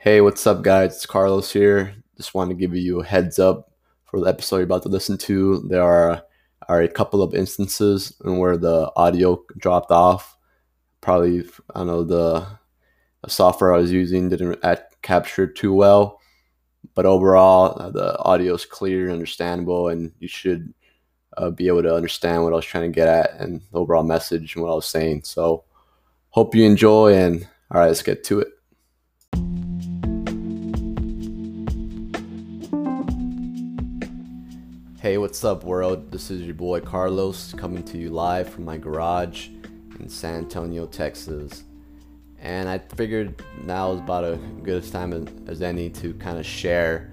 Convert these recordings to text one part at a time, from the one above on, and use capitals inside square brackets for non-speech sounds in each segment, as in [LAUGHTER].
Hey, what's up, guys? It's Carlos here. Just wanted to give you a heads up for the episode you're about to listen to. There are, are a couple of instances where the audio dropped off. Probably, I know, the, the software I was using didn't capture too well. But overall, the audio is clear and understandable, and you should uh, be able to understand what I was trying to get at and the overall message and what I was saying. So, hope you enjoy, and all right, let's get to it. Hey, what's up, world? This is your boy Carlos coming to you live from my garage in San Antonio, Texas. And I figured now is about as good a time as any to kind of share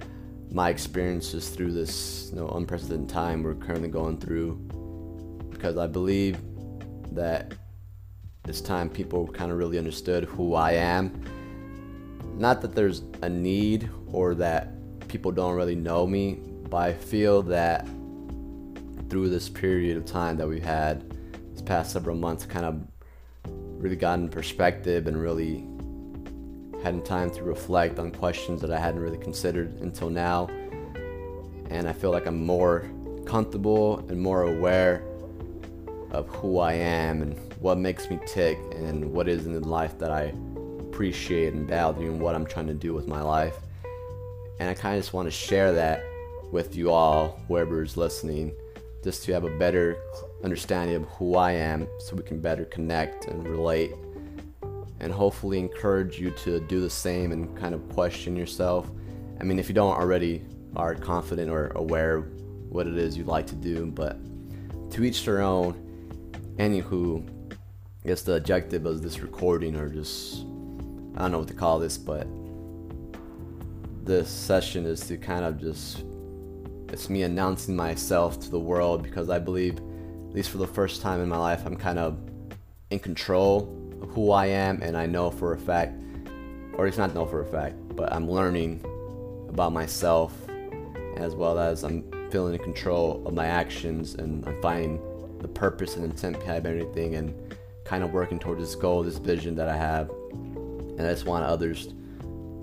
my experiences through this you know, unprecedented time we're currently going through. Because I believe that this time people kind of really understood who I am. Not that there's a need or that people don't really know me, but I feel that through this period of time that we've had, this past several months, kind of really gotten perspective and really had time to reflect on questions that I hadn't really considered until now. And I feel like I'm more comfortable and more aware of who I am and what makes me tick and what is in life that I appreciate and value and what I'm trying to do with my life. And I kind of just want to share that with you all, whoever is listening, just to have a better understanding of who I am so we can better connect and relate and hopefully encourage you to do the same and kind of question yourself. I mean, if you don't already are confident or aware what it is you'd like to do, but to each their own. Anywho, I guess the objective of this recording or just I don't know what to call this, but this session is to kind of just it's me announcing myself to the world because I believe, at least for the first time in my life, I'm kind of in control of who I am, and I know for a fact, or it's not know for a fact, but I'm learning about myself as well as I'm feeling in control of my actions and I'm finding the purpose and intent behind everything and kind of working towards this goal, this vision that I have. And I just want others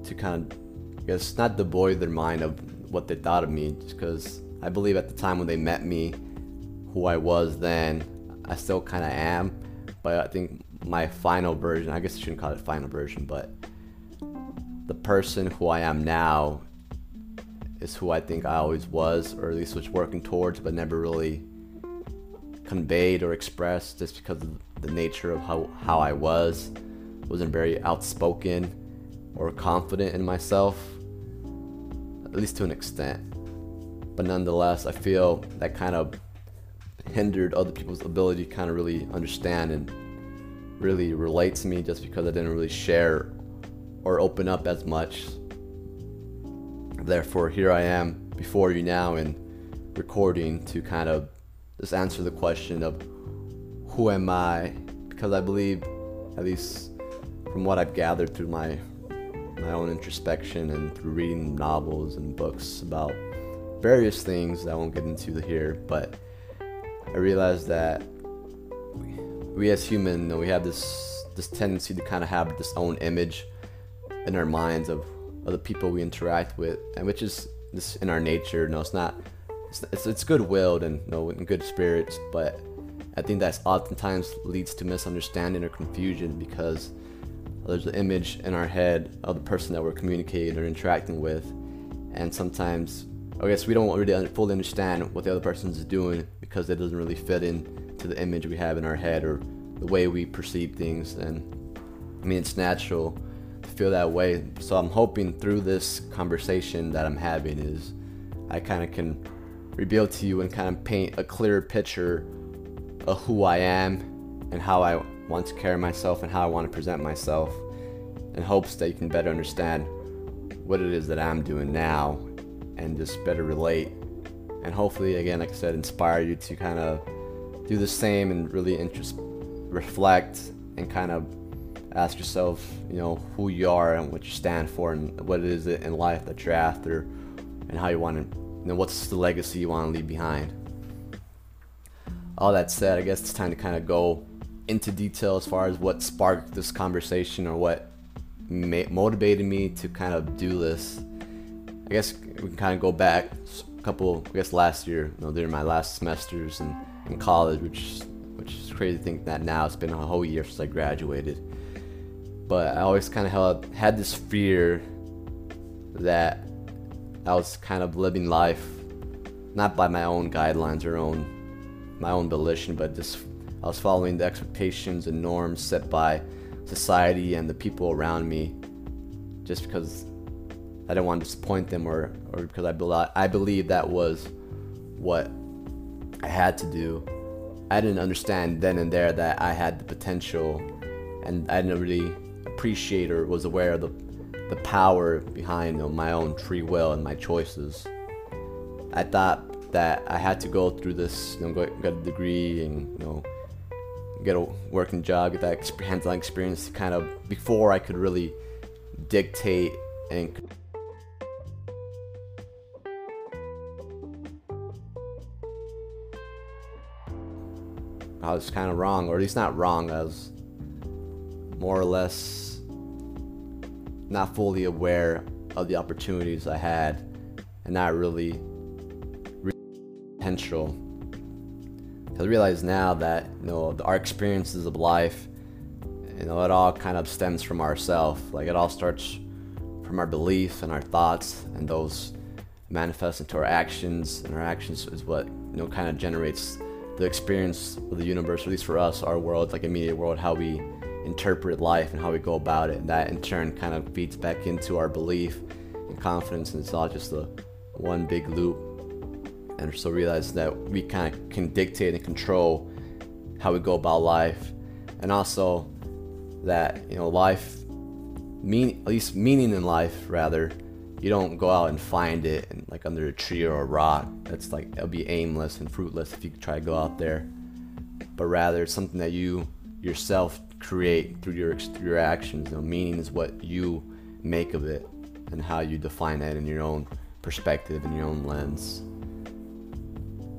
to kind of, I guess, not devoid their mind of what they thought of me just because I believe at the time when they met me, who I was then, I still kind of am. But I think my final version, I guess I shouldn't call it final version, but the person who I am now is who I think I always was, or at least was working towards, but never really conveyed or expressed just because of the nature of how, how I was. Wasn't very outspoken or confident in myself at least to an extent. But nonetheless, I feel that kind of hindered other people's ability to kind of really understand and really relate to me just because I didn't really share or open up as much. Therefore, here I am before you now and recording to kind of just answer the question of who am I? Because I believe, at least from what I've gathered through my my own introspection and through reading novels and books about various things that I won't get into here, but I realized that we, as humans, we have this this tendency to kind of have this own image in our minds of, of the people we interact with, and which is this in our nature. No, it's not. It's it's, it's goodwill and you know, in good spirits, but I think that oftentimes leads to misunderstanding or confusion because there's an image in our head of the person that we're communicating or interacting with, and sometimes I guess we don't really fully understand what the other person is doing because it doesn't really fit in to the image we have in our head or the way we perceive things. And I mean, it's natural to feel that way. So I'm hoping through this conversation that I'm having is I kind of can reveal to you and kind of paint a clearer picture of who I am and how I want to carry myself and how I want to present myself in hopes that you can better understand what it is that I'm doing now and just better relate. And hopefully again like I said inspire you to kind of do the same and really interest reflect and kind of ask yourself you know who you are and what you stand for and what it is in life that you're after and how you want to you know what's the legacy you want to leave behind. All that said I guess it's time to kind of go into detail as far as what sparked this conversation or what ma- motivated me to kind of do this. I guess we can kind of go back a couple. I guess last year, you know, during my last semesters in, in college, which which is crazy to think that now it's been a whole year since I graduated. But I always kind of held, had this fear that I was kind of living life not by my own guidelines or own my own volition, but just I was following the expectations and norms set by society and the people around me, just because I didn't want to disappoint them or or because I I believe that was what I had to do. I didn't understand then and there that I had the potential, and I didn't really appreciate or was aware of the the power behind you know, my own free will and my choices. I thought that I had to go through this, you know, get a degree and you know, get a working job, get that hands-on experience, kind of before I could really dictate and. I was kind of wrong, or at least not wrong. I was more or less not fully aware of the opportunities I had, and not really potential. I realize now that you know our experiences of life, you know, it all kind of stems from ourself. Like it all starts from our beliefs and our thoughts, and those manifest into our actions, and our actions is what you know kind of generates the experience of the universe, at least for us, our world, like immediate world, how we interpret life and how we go about it. And that in turn kind of feeds back into our belief and confidence, and it's all just a one big loop. And so realize that we kind of can dictate and control how we go about life, and also that you know life, mean at least meaning in life rather, you don't go out and find it and like under a tree or a rock. That's like it'll be aimless and fruitless if you try to go out there. But rather, it's something that you yourself create through your through your actions. You know, meaning is what you make of it and how you define that in your own perspective and your own lens.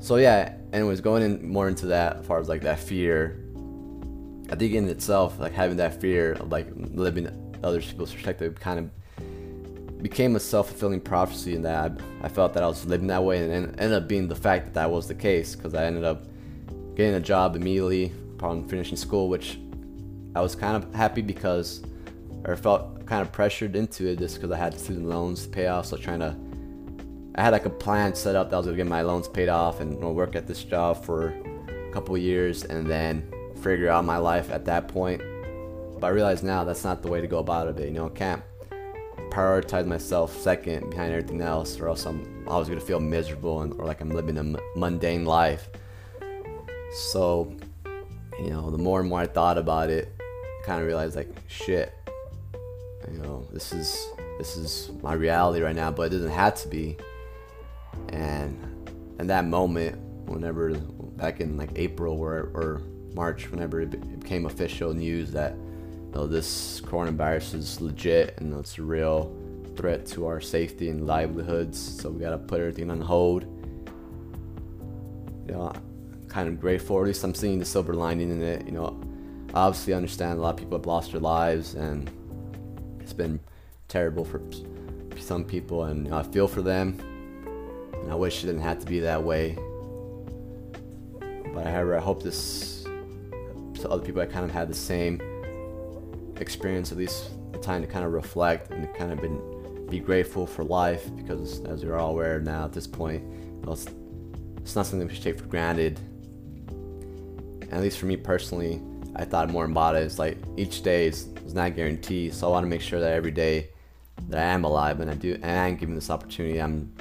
So yeah, anyways, going in more into that as far as like that fear. I think in itself, like having that fear of like living other people's perspective kind of became a self-fulfilling prophecy in that I, I, felt that I was living that way and, ended up being the fact that that was the case because I ended up getting a job immediately upon finishing school, which I was kind of happy because, or felt kind of pressured into it just because I had student loans to pay off. So trying to, I had like a plan set up that I was gonna get my loans paid off and work at this job for a couple years and then figure out my life at that point. But I realize now that's not the way to go about it. You know, I can't prioritize myself second behind everything else, or else I'm always gonna feel miserable and or like I'm living a mundane life. So, you know, the more and more I thought about it, kind of realized like shit you know this is this is my reality right now but it doesn't have to be and in that moment whenever back in like april or, or march whenever it became official news that you know, this coronavirus is legit and it's a real threat to our safety and livelihoods so we gotta put everything on hold you know kind of grateful at least i'm seeing the silver lining in it you know. Obviously understand a lot of people have lost their lives and it's been terrible for some people and I feel for them I wish it didn't have to be that way but however I hope this to other people I kind of had the same experience at least the time to kind of reflect and kind of been be grateful for life because as we're all aware now at this point it's, it's not something we should take for granted and at least for me personally I thought more about it. It's like each day is, is not guaranteed, so I want to make sure that every day that I am alive and I do and I am given this opportunity, I'm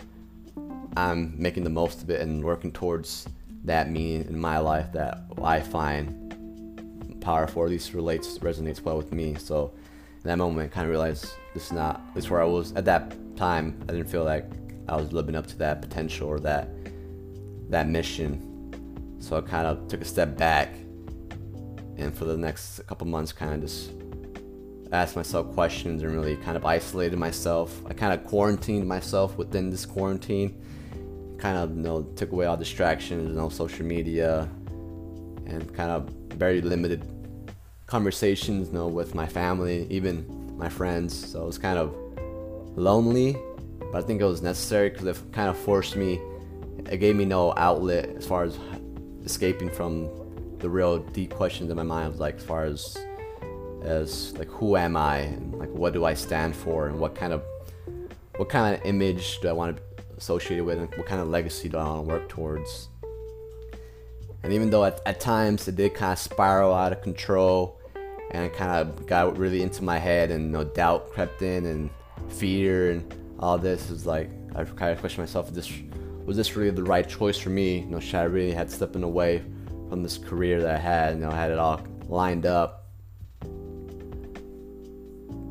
I'm making the most of it and working towards that meaning in my life that I find powerful, at least relates resonates well with me. So in that moment, I kind of realized this is not this is where I was at that time. I didn't feel like I was living up to that potential or that that mission. So I kind of took a step back and for the next couple months kind of just asked myself questions and really kind of isolated myself i kind of quarantined myself within this quarantine kind of you know took away all distractions you know social media and kind of very limited conversations you know with my family even my friends. So it was kind of lonely, but I think it was necessary because it kind of forced me. It gave me no outlet as far as escaping from the real deep questions in my mind. Like as far as as like who am I and like what do I stand for and what kind of what kind of image do I want to associated with and what kind of legacy do I want to work towards. And even though at, at times it did kind of spiral out of control and it kind of got really into my head and you know, doubt crept in and fear and all this is like I kind of questioned myself this was this really the right choice for me you know should I really had stepping away from this career that I had you know I had it all lined up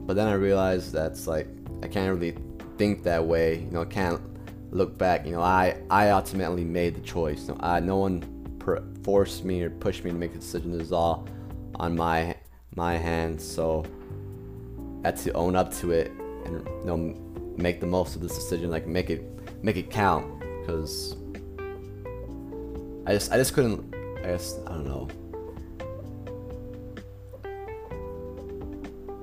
but then I realized that's like I can't really think that way you know I can't look back you know I I ultimately made the choice. Know, I no one forced me or pushed me to make a decision. It was all on my my hands. So I had to own up to it and you know make the most of this decision like make it make it count. Because I just I just couldn't I guess I don't know.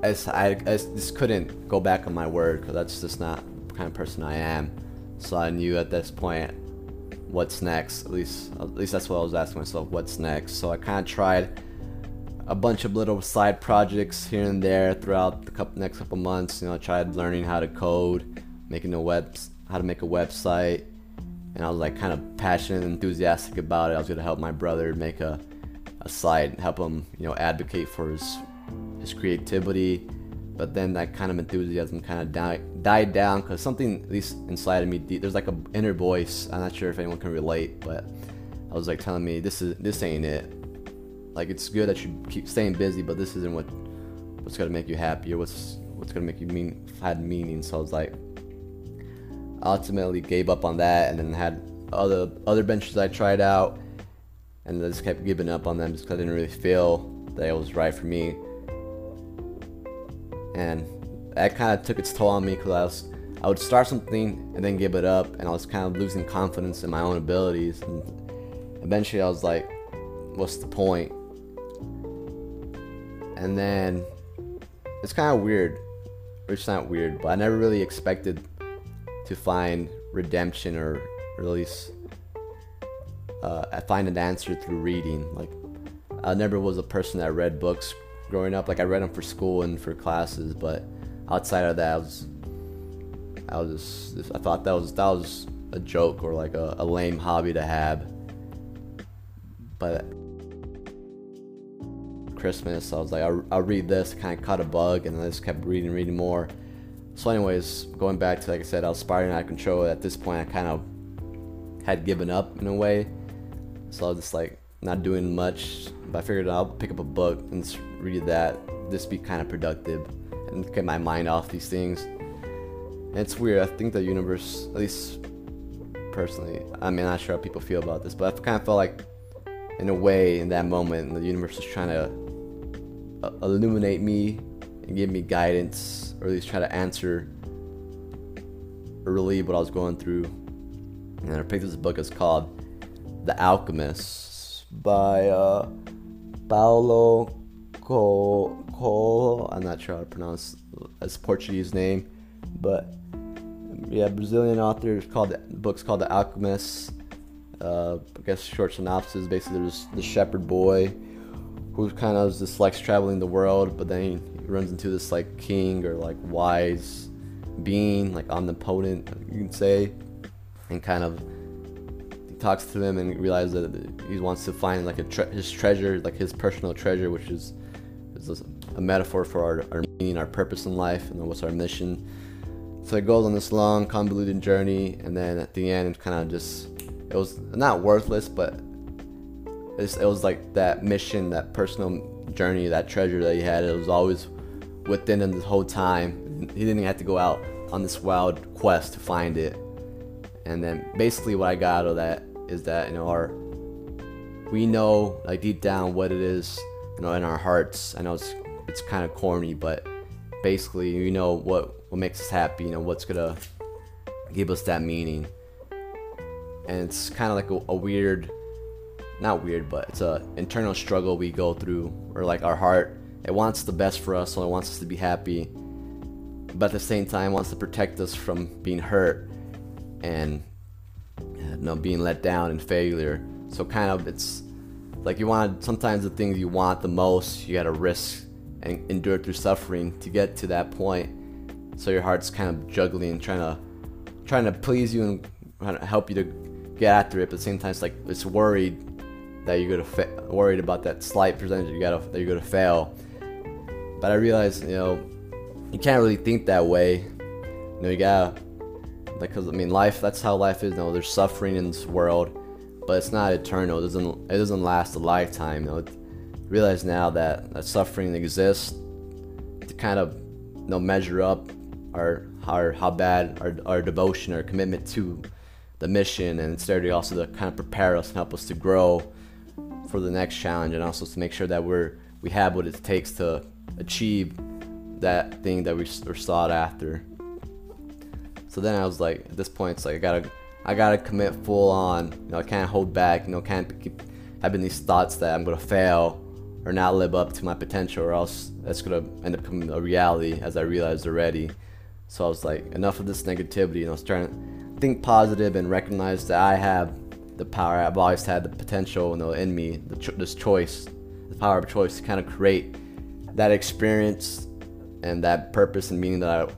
I just, I, I just couldn't go back on my word because that's just not the kind of person I am so I knew at this point what's next at least at least that's what I was asking myself what's next so I kind of tried a bunch of little side projects here and there throughout the couple, next couple months. You know, I tried learning how to code, making a web, how to make a website, and I was like kind of passionate and enthusiastic about it. I was gonna help my brother make a, a site, help him, you know, advocate for his his creativity. But then that kind of enthusiasm kind of died died down because something, at least inside of me, there's like an inner voice. I'm not sure if anyone can relate, but I was like telling me this is this ain't it like it's good that you keep staying busy, but this isn't what what's gonna make you happy or what's what's gonna make you mean had meaning. So I was like, ultimately gave up on that, and then had other other benches I tried out, and I just kept giving up on them because I didn't really feel that it was right for me. And that kind of took its toll on me because I was I would start something and then give it up, and I was kind of losing confidence in my own abilities. And eventually, I was like, "What's the point?" and then it's kind of weird. Or it's not weird, but I never really expected to find redemption or, at least uh, find an answer through reading. Like I never was a person that read books growing up. Like I read them for school and for classes, but outside of that, I was I was just, I thought that was that was a joke or like a, a lame hobby to have. But Christmas. I was like, I'll, I'll read this, kind of caught a bug, and I just kept reading, reading more. So, anyways, going back to like I said, I was spiraling out of control. At this point, I kind of had given up in a way. So I was just like not doing much. But I figured I'll pick up a book and read that. Just be kind of productive and get my mind off these things. And it's weird. I think the universe, at least personally, I mean, I'm not sure how people feel about this, but I kind of felt like, in a way, in that moment, the universe was trying to uh, illuminate me and give me guidance, or at least try to answer or relieve what I was going through. And I picked this book. It's called The Alchemist by uh, Paulo Coelho. I'm not sure how to pronounce his Portuguese name, but yeah, Brazilian author. Called the book's called The Alchemist. Uh, I guess short synopsis. Basically, there's the shepherd boy who kind of just likes traveling the world, but then he runs into this like king or like wise being, like omnipotent, you can say, and kind of talks to him and realizes that he wants to find like a tre- his treasure, like his personal treasure, which is is a metaphor for our, our meaning, our purpose in life, and what's our mission. So it goes on this long, convoluted journey, and then at the end, it kind of just it was not worthless, but it was like that mission, that personal journey, that treasure that he had. It was always within him the whole time. He didn't have to go out on this wild quest to find it. And then basically what I got out of that is that you know our we know like deep down what it is you know in our hearts. I know it's it's kind of corny, but basically you know what what makes us happy. You know what's gonna give us that meaning. And it's kind of like a, a weird not weird, but it's a internal struggle we go through, or like our heart, it wants the best for us, so it wants us to be happy, but at the same time wants to protect us from being hurt and you know being let down and failure. So kind of it's like you want sometimes the things you want the most you gotta risk and endure through suffering to get to that point. So your heart's kind of juggling, trying to trying to please you and trying to help you to get after it. But at the same time, it's like it's worried that you're gonna fa- worried about that slight percentage you gotta that you're gonna fail. But I realized, you know, you can't really think that way. You know, you gotta like, cause I mean, life. That's how life is. You know, there's suffering in this world, but it's not eternal. It doesn't. It doesn't last a lifetime. You know, realize now that that suffering exists to kind of, you know, measure up our our how bad our our devotion, our commitment to the mission, and it's there also to kind of prepare us and help us to grow for the next challenge, and also to make sure that we're we have what it takes to achieve that thing that we were sought after. So then I was like, at this point, it's like I gotta, I gotta commit full on. You know, I can't hold back. You know, can't keep having these thoughts that I'm gonna fail or not live up to my potential, or else that's gonna end up becoming a reality, as I realized already. So I was like, enough of this negativity. You know, I was trying to think positive and recognize that I have the power. I've always had the potential, you know, in me, cho- this choice, the power of choice to kind of create that experience and that purpose and meaning that I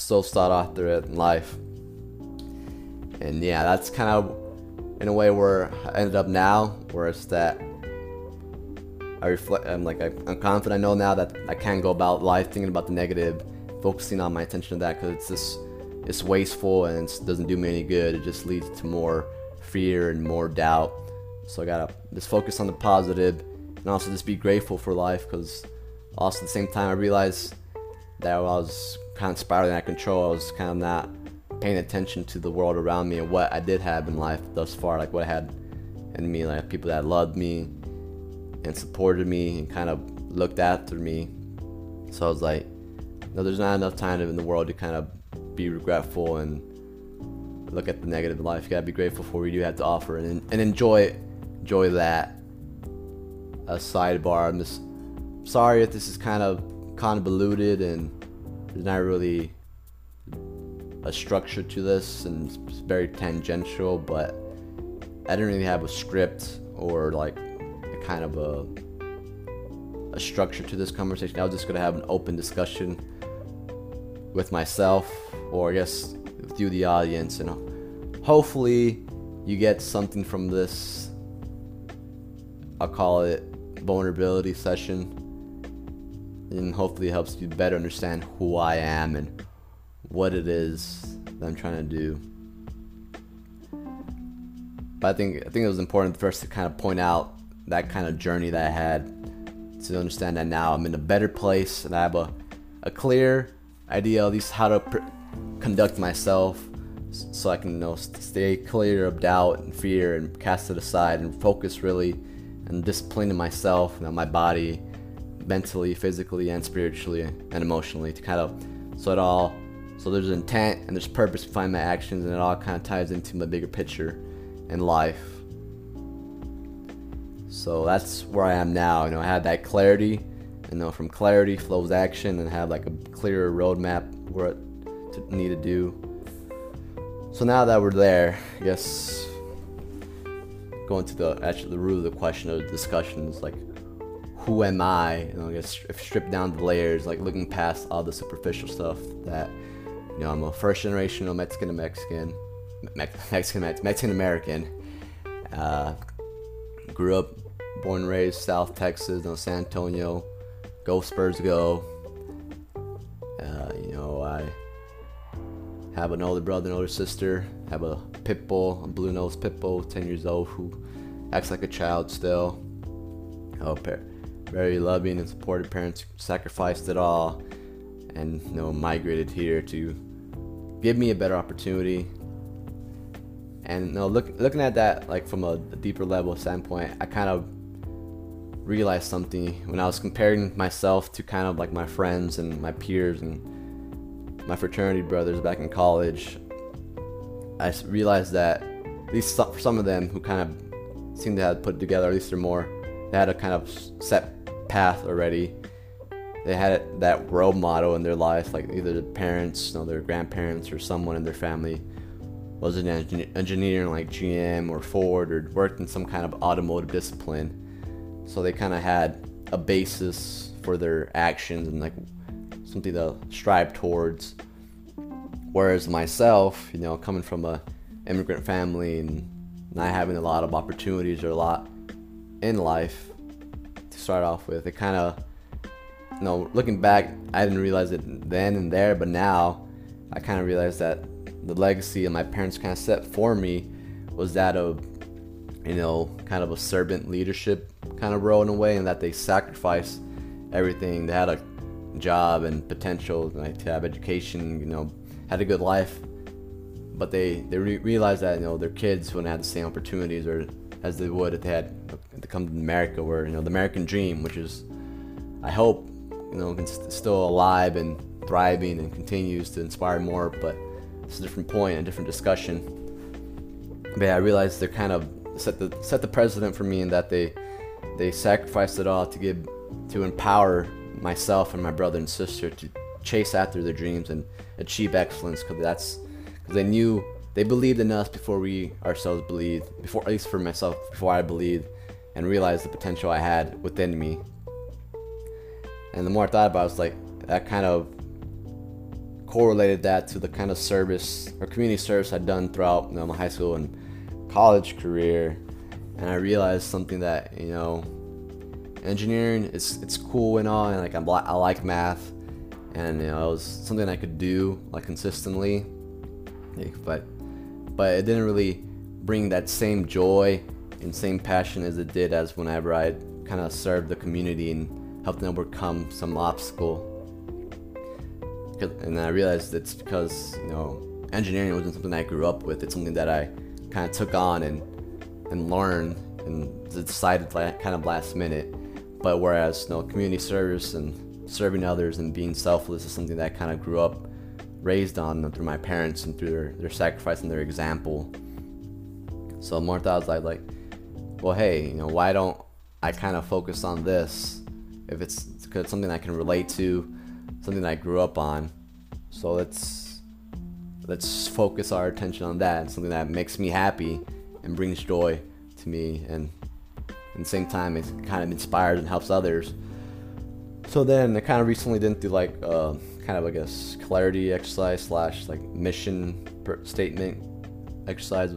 so sought after it in life. And yeah, that's kind of in a way where I ended up now, where it's that I reflect. I'm like I'm confident. I know now that I can't go about life thinking about the negative, focusing on my attention to that because it's just it's wasteful and it doesn't do me any good. It just leads to more fear and more doubt. So I gotta just focus on the positive and also just be grateful for life because also at the same time I realized that I was kind of spiraling out of control. I was kind of not paying attention to the world around me and what I did have in life thus far, like what I had in me, like people that loved me and supported me and kind of looked after me. So I was like, no, there's not enough time in the world to kind of be regretful and look at the negative in life. You gotta be grateful for what you do have to offer and, and enjoy enjoy that. A sidebar, I'm just sorry if this is kind of convoluted and there's not really a structure to this and it's very tangential, but I didn't really have a script or like a kind of a a structure to this conversation. I was just gonna have an open discussion with myself, or I guess through the audience, and hopefully you get something from this. I'll call it vulnerability session and hopefully helps you better understand who I am and what it is that I'm trying to do. But I think I think it was important first to kind of point out that kind of journey that I had to understand that now I'm in a better place and I have a, a clear idea at least how to pr- conduct myself so I can you know stay clear of doubt and fear and cast it aside and focus really and disciplining myself, you know, my body, mentally, physically, and spiritually and emotionally to kind of so it all so there's intent and there's purpose behind my actions and it all kind of ties into my bigger picture in life. So that's where I am now. You know, I have that clarity. You know, from clarity flows action and have like a clearer roadmap what to need to do. So now that we're there, I guess going to the actually the root of the question of the discussion is like who am I? You know, I guess if strip down the layers, like looking past all the superficial stuff that, you know, I'm a first generation Mexican Mexican, Mexican Mexican American. Uh, grew up, born and raised South Texas, you San Antonio. Go Spurs, go! Uh, you know, I have an older brother and older sister. Have a pit bull, a blue nosed pit bull, 10 years old, who acts like a child still. Oh, very loving and supportive parents sacrificed it all and you know migrated here to give me a better opportunity. And you know look, looking at that like from a, deeper level standpoint i kind of realized something when i was comparing myself to kind of like my friends and my peers and my fraternity brothers back in college. I realized that at least for some of them who kind of seem to have put together at least they're more they had a kind of set path already. they had that role model in their life, like either the parents, you know, their grandparents, or someone in their family was an engineer like GM or Ford or worked in some kind of automotive discipline. So they kind of had a basis for their actions and like something to strive towards. Whereas myself, you know, coming from a immigrant family and not having a lot of opportunities or a lot in life start off with, it kind of, you know, looking back, I didn't realize it then and there, but now I kind of realized that the legacy that my parents kind of set for me was that of, you know, kind of a servant leadership kind of role in a way, and that they sacrificed everything. They had a job and potential like, to have education, you know, had a good life, but they they re- realized that you know their kids wouldn't have the same opportunities or as they would if they had to come to America, where you know the American dream, which is, I hope, you know, it's still alive and thriving and continues to inspire more, but it's a different point, a different discussion. But yeah, I realized they're kind of set the set the precedent for me in that they they sacrificed it all to give to empower myself and my brother and sister to chase after their dreams and achieve excellence because that's because they knew they believed in us before we ourselves believed before at least for myself before I believed and realized the potential I had within me. And the more I thought about it, was like that kind of correlated that to the kind of service or community service I'd done throughout you know, my high school and college career, and I realized something that you know, engineering it's it's cool and all, and like I'm I like math, and you know it was something I could do like consistently, but but it didn't really bring that same joy and same passion as it did as whenever I kind of served the community and helped them overcome some obstacle and I realized it's because you know engineering wasn't something I grew up with. It's something that I kind of took on and and learned and decided kind of last minute. But whereas you know community service and serving others and being selfless is something that I kind of grew up raised on through my parents and through their, their sacrifice and their example. So more thoughts like like, well hey, you know, why don't I kind of focus on this if it's, it's something I can relate to something I grew up on. So let's let's focus our attention on that. Something that makes me happy and brings joy to me, and at the same time, it kind of inspires and helps others. So then, I kind of recently didn't do like uh, kind of I guess clarity exercise slash like mission statement exercise.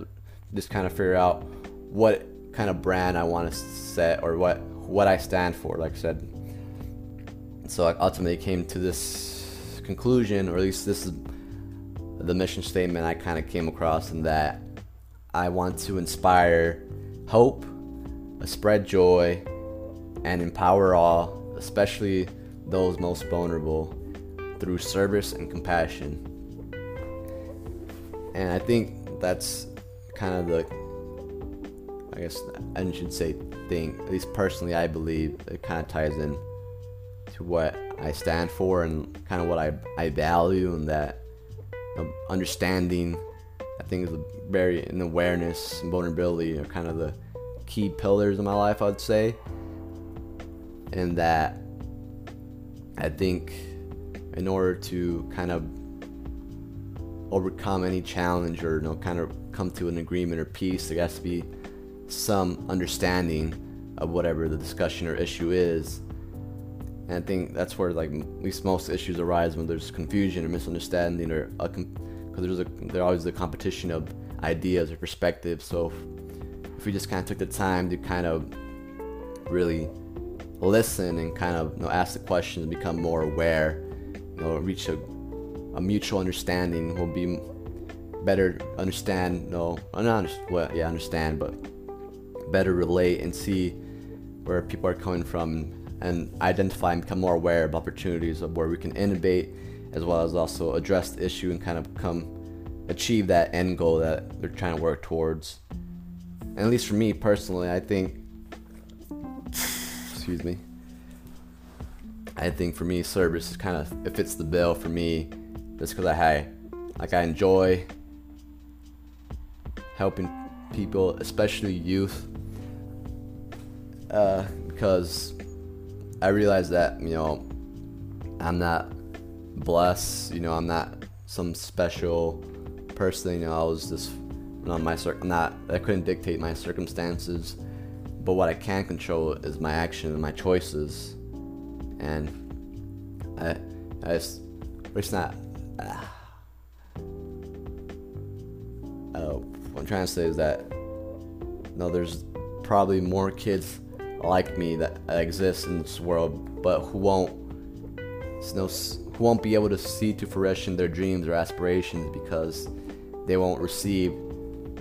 Just kind of figure out what kind of brand I want to set or what what I stand for. Like I said, so I ultimately came to this conclusion, or at least this is the mission statement I kind of came across, in that I want to inspire hope, spread joy, and empower all, especially those most vulnerable, through service and compassion. And I think that's kind of the, I guess I should say, thing, at least personally, I believe it kind of ties in to what I stand for and kind of what I, I value and that you know, understanding I think is a very an awareness and vulnerability are kind of the key pillars of my life I would say. And that I think in order to kind of overcome any challenge or you know kind of come to an agreement or peace there has to be some understanding of whatever the discussion or issue is and I think that's where like at least most issues arise when there's confusion or misunderstanding or because there's a there's always the competition of ideas or perspectives. So if, if we just kind of took the time to kind of really listen and kind of you know, ask the questions, become more aware, you know, reach a, a mutual understanding, will be better understand, you know, not well, yeah, understand, but better relate and see where people are coming from and identify and become more aware of opportunities of where we can innovate as well as also address the issue and kind of come achieve that end goal that they're trying to work towards. And at least for me personally, I think [SIGHS] excuse me. I think for me service is kind of it fits the bill for me just because I like I enjoy helping people, especially youth, uh, because I realized that you know I'm not blessed. You know, I'm not some special person. You know, I was just on my circ. I'm not. I couldn't dictate my circumstances, but what I can control is my action and my choices. And I, I just, it's not. Uh, what I'm trying to say is that no, there's probably more kids like me that exist in this world, but who won't, no, who won't be able to see to fruition their dreams or aspirations because they won't receive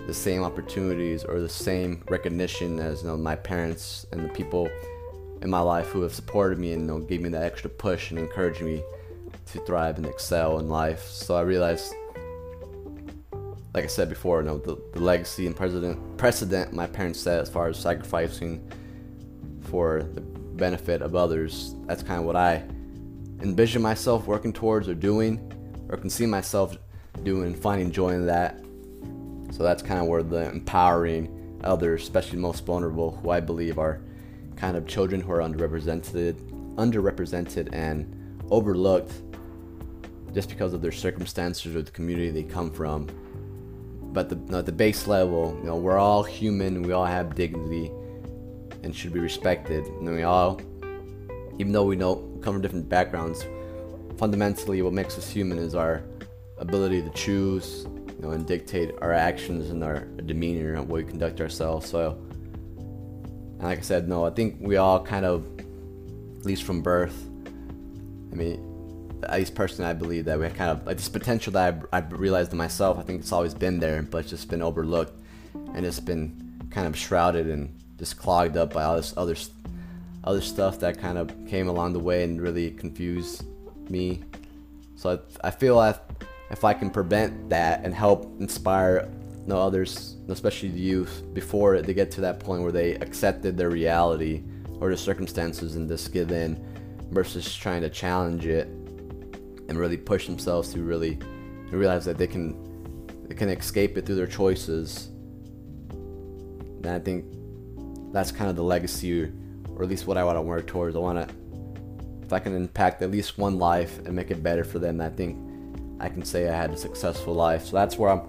the same opportunities or the same recognition as you know my parents and the people in my life who have supported me and you know gave me that extra push and encouraged me to thrive and excel in life. So I realized like I said before, you know, the, the legacy and precedent precedent my parents set as far as sacrificing for the benefit of others. That's kind of what I envision myself working towards or doing, or can see myself doing, finding joy in that. So that's kind of where the empowering others, especially the most vulnerable, who I believe are kind of children who are underrepresented, underrepresented and overlooked just because of their circumstances or the community they come from but the, at the base level, you know, we're all human. We all have dignity and should be respected. And we all, even though we know come from different backgrounds, fundamentally, what makes us human is our ability to choose, you know, and dictate our actions and our demeanor and what we conduct ourselves. So, and like I said, no, I think we all kind of, at least from birth, I mean, at least personally, I believe that we have kind of like this potential that I, I've realized in myself. I think it's always been there, but it's just been overlooked and it's been kind of shrouded and just clogged up by all this other other stuff that kind of came along the way and really confused me. So I, I feel like if I can prevent that and help inspire you know, others, especially the youth, before they get to that point where they accepted their reality or their circumstances and just give in versus trying to challenge it and really push themselves to really realize that they can they can escape it through their choices. And I think that's kind of the legacy, or at least what I want to work towards. I want to, if I can impact at least one life and make it better for them, I think I can say I had a successful life. So that's where I'm.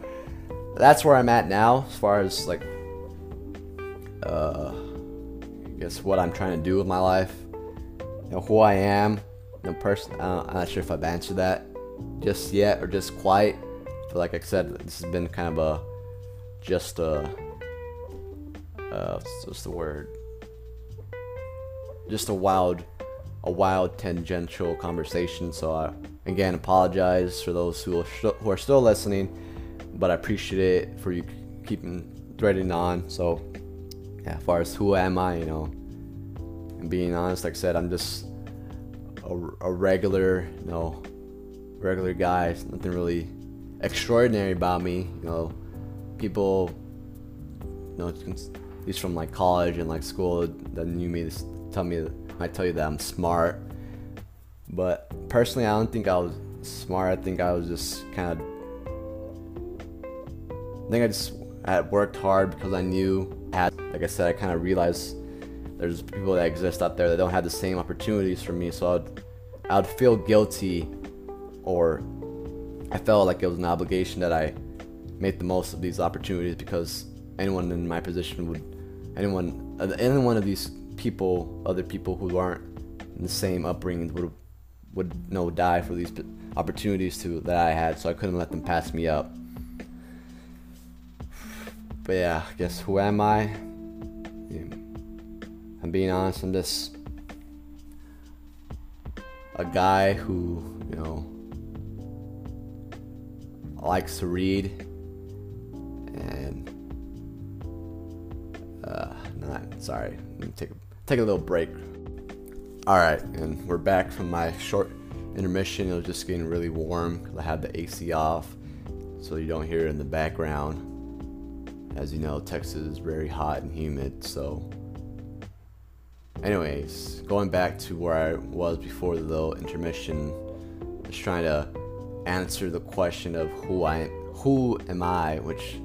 That's where I'm at now, as far as like, uh, I guess what I'm trying to do with my life, you know, who I am, no person. Uh, I'm not sure if I've answered that just yet or just quite. But like I said, this has been kind of a just a uh, what's the word? Just a wild, a wild tangential conversation. So I again apologize for those who are, who are still listening, but I appreciate it for you keeping threading on. So yeah, as far as who am I, you know, and being honest, like I said, I'm just a, a regular, you know, regular guy. Nothing really extraordinary about me. You know, people, you know, least from like college and like school that knew me tell me might tell you that I'm smart. But personally, I don't think I was smart. I think I was just kind of. I think I just had worked hard because I knew. Had, like I said, I kind of realized there's people that exist out there that don't have the same opportunities for me. So I'd, I'd feel guilty or I felt like it was an obligation that I make the most of these opportunities because anyone in my position would, anyone, any one of these people, other people who aren't in the same upbringing would, would you know, die for these opportunities to that I had. So I couldn't let them pass me up. But yeah, I guess who am I? Yeah. I'm being honest, I'm just a guy who, you know, likes to read and not sorry, take a take a little break. Alright, and we're back from my short intermission. It was just getting really warm because I had the AC off so you don't hear it in the background. As you know, Texas is very hot and humid, so Anyways, going back to where I was before the little intermission, just trying to answer the question of who I who am I, which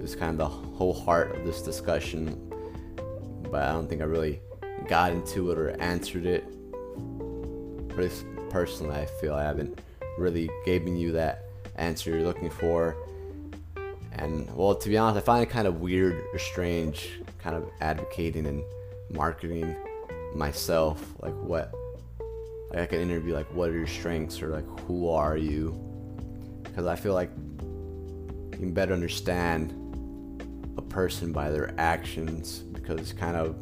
is kind of the whole heart of this discussion. But I don't think I really got into it or answered it. But personally, I feel I haven't really given you that answer you're looking for. And well, to be honest, I find it kind of weird or strange, kind of advocating and marketing myself, like what, like I can interview, like what are your strengths or like who are you? Because I feel like you can better understand a person by their actions because kind of,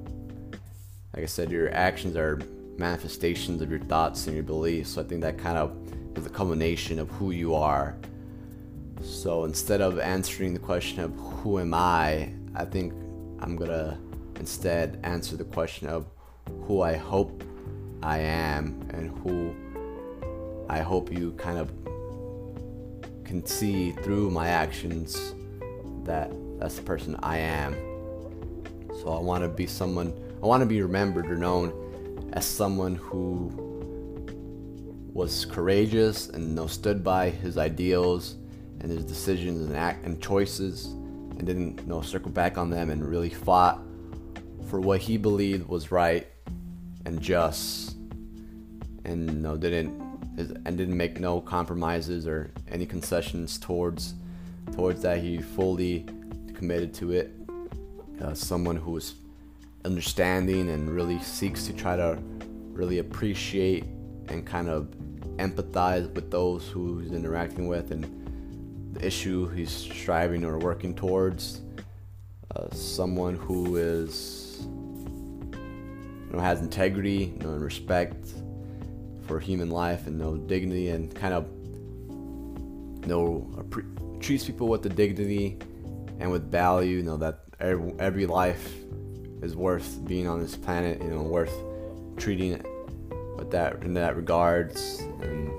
like I said, your actions are manifestations of your thoughts and your beliefs. So I think that kind of is a culmination of who you are. So instead of answering the question of who am I, I think I'm gonna instead answer the question of who I hope I am and who I hope you kind of can see through my actions that that's the person I am. So I want to be someone, I want to be remembered or known as someone who was courageous and you know, stood by his ideals and his decisions and act and choices and didn't you know, circle back on them and really fought for what he believed was right and just and you know, didn't and didn't make no compromises or any concessions towards towards that. He fully committed to it uh, someone who is understanding and really seeks to try to really appreciate and kind of empathize with those who he's interacting with and the issue he's striving or working towards. Uh, someone who is you know, has integrity, you know, and respect for human life and no dignity and kind of you know treats people with the dignity and with value. You know that every, every life is worth being on this planet. You know, worth treating it with that in that regards, and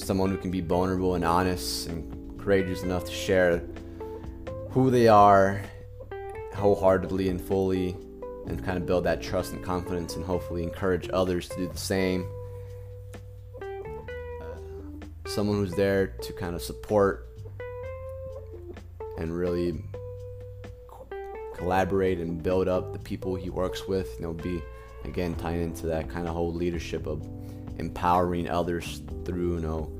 someone who can be vulnerable and honest and courageous enough to share who they are wholeheartedly and fully and kind of build that trust and confidence and hopefully encourage others to do the same. someone who's there to kind of support and really collaborate and build up the people he works with. You know, be again tying into that kind of whole leadership of empowering others through you know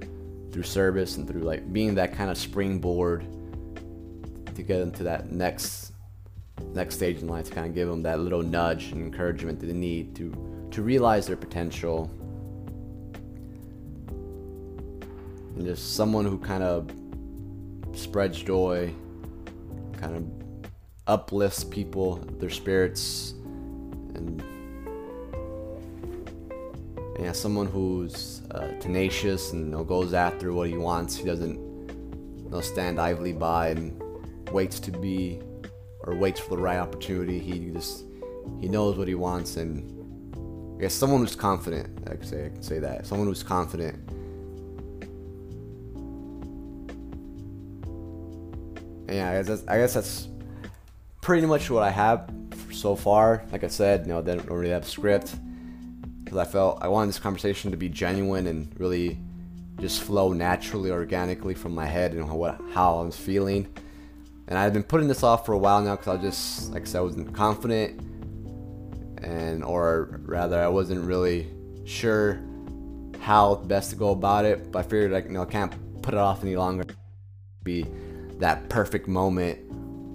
through service and through like being that kind of springboard to get into that next next stage in life to kind of give them that little nudge and encouragement that they need to to realize their potential and just someone who kind of spreads joy kind of uplifts people, their spirits, and yeah, someone who's uh, tenacious and you know, goes after what he wants. He doesn't you know, stand idly by and waits to be or waits for the right opportunity. He just he knows what he wants, and I guess someone who's confident. I could say I can say that someone who's confident. Yeah, I guess that's, I guess that's pretty much what I have so far. Like I said, you know, they don't really have a script because I felt I wanted this conversation to be genuine and really just flow naturally, organically from my head and what how I was feeling. And I've been putting this off for a while now because I just, like I said, I wasn't confident, and or rather, I wasn't really sure how best to go about it. But I figured, like, you know, I can't put it off any longer. Be that perfect moment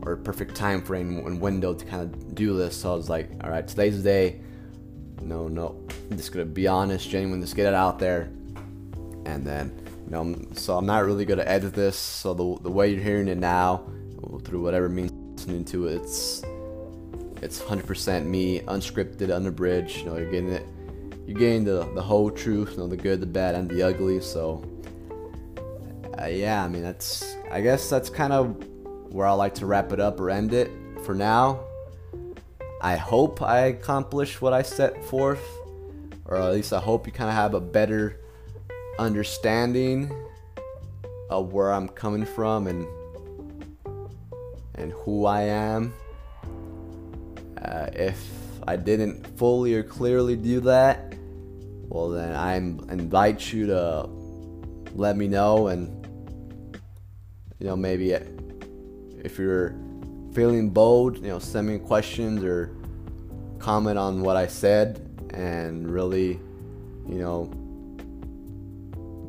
or perfect time frame and window to kind of do this. So I was like, all right, today's the day. No, no, I'm just gonna be honest, genuine, just get it out there, and then, you know, so I'm not really gonna edit this. So the the way you're hearing it now, through whatever means listening to it, it's it's 100% me, unscripted, unabridged. You know, you're getting it, you're getting the the whole truth, you know, the good, the bad, and the ugly. So, uh, yeah, I mean, that's I guess that's kind of where I like to wrap it up or end it for now. I hope I accomplished what I set forth, or at least I hope you kind of have a better understanding of where I'm coming from and and who I am. Uh, if I didn't fully or clearly do that, well then I invite you to let me know and you know maybe if you're feeling bold, you know, send me questions or comment on what I said and really, you know,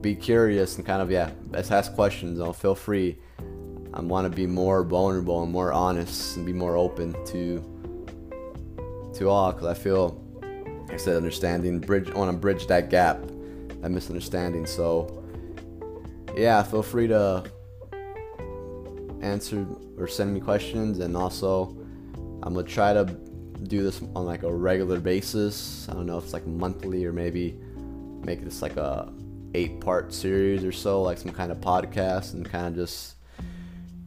be curious and kind of yeah, let's ask questions. You know, feel free. I want to be more vulnerable and more honest and be more open to to all because I feel, like I said, understanding bridge. I want to bridge that gap, that misunderstanding. So yeah, feel free to answer or send me questions and also I'm gonna try to do this on like a regular basis. I don't know if it's like monthly or maybe make this like a eight part series or so, like some kind of podcast and kind of just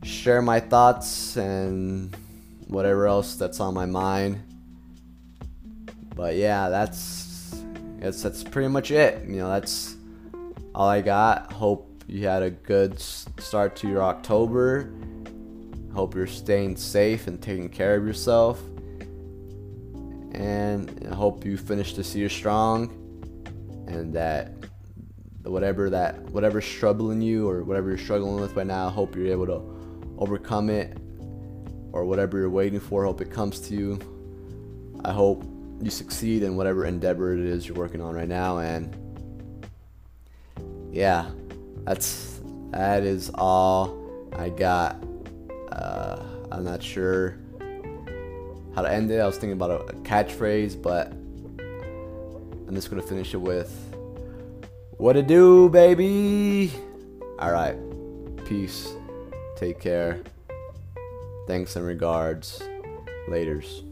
share my thoughts and whatever else that's on my mind. But yeah, that's that's that's pretty much it. You know, that's all I got. Hope you had a good start to your October. Hope you're staying safe and taking care of yourself and I hope you finish this year strong and that whatever that whatever's troubling you or whatever you're struggling with right now, I hope you're able to overcome it or whatever you're waiting for, hope it comes to you. I hope you succeed in whatever endeavor it is you're working on right now and yeah, that's that is all I got. Uh, I'm not sure how to end it. I was thinking about a, a catchphrase, but I'm just gonna finish it with "What it do, baby." All right, peace. Take care. Thanks and regards. Laters.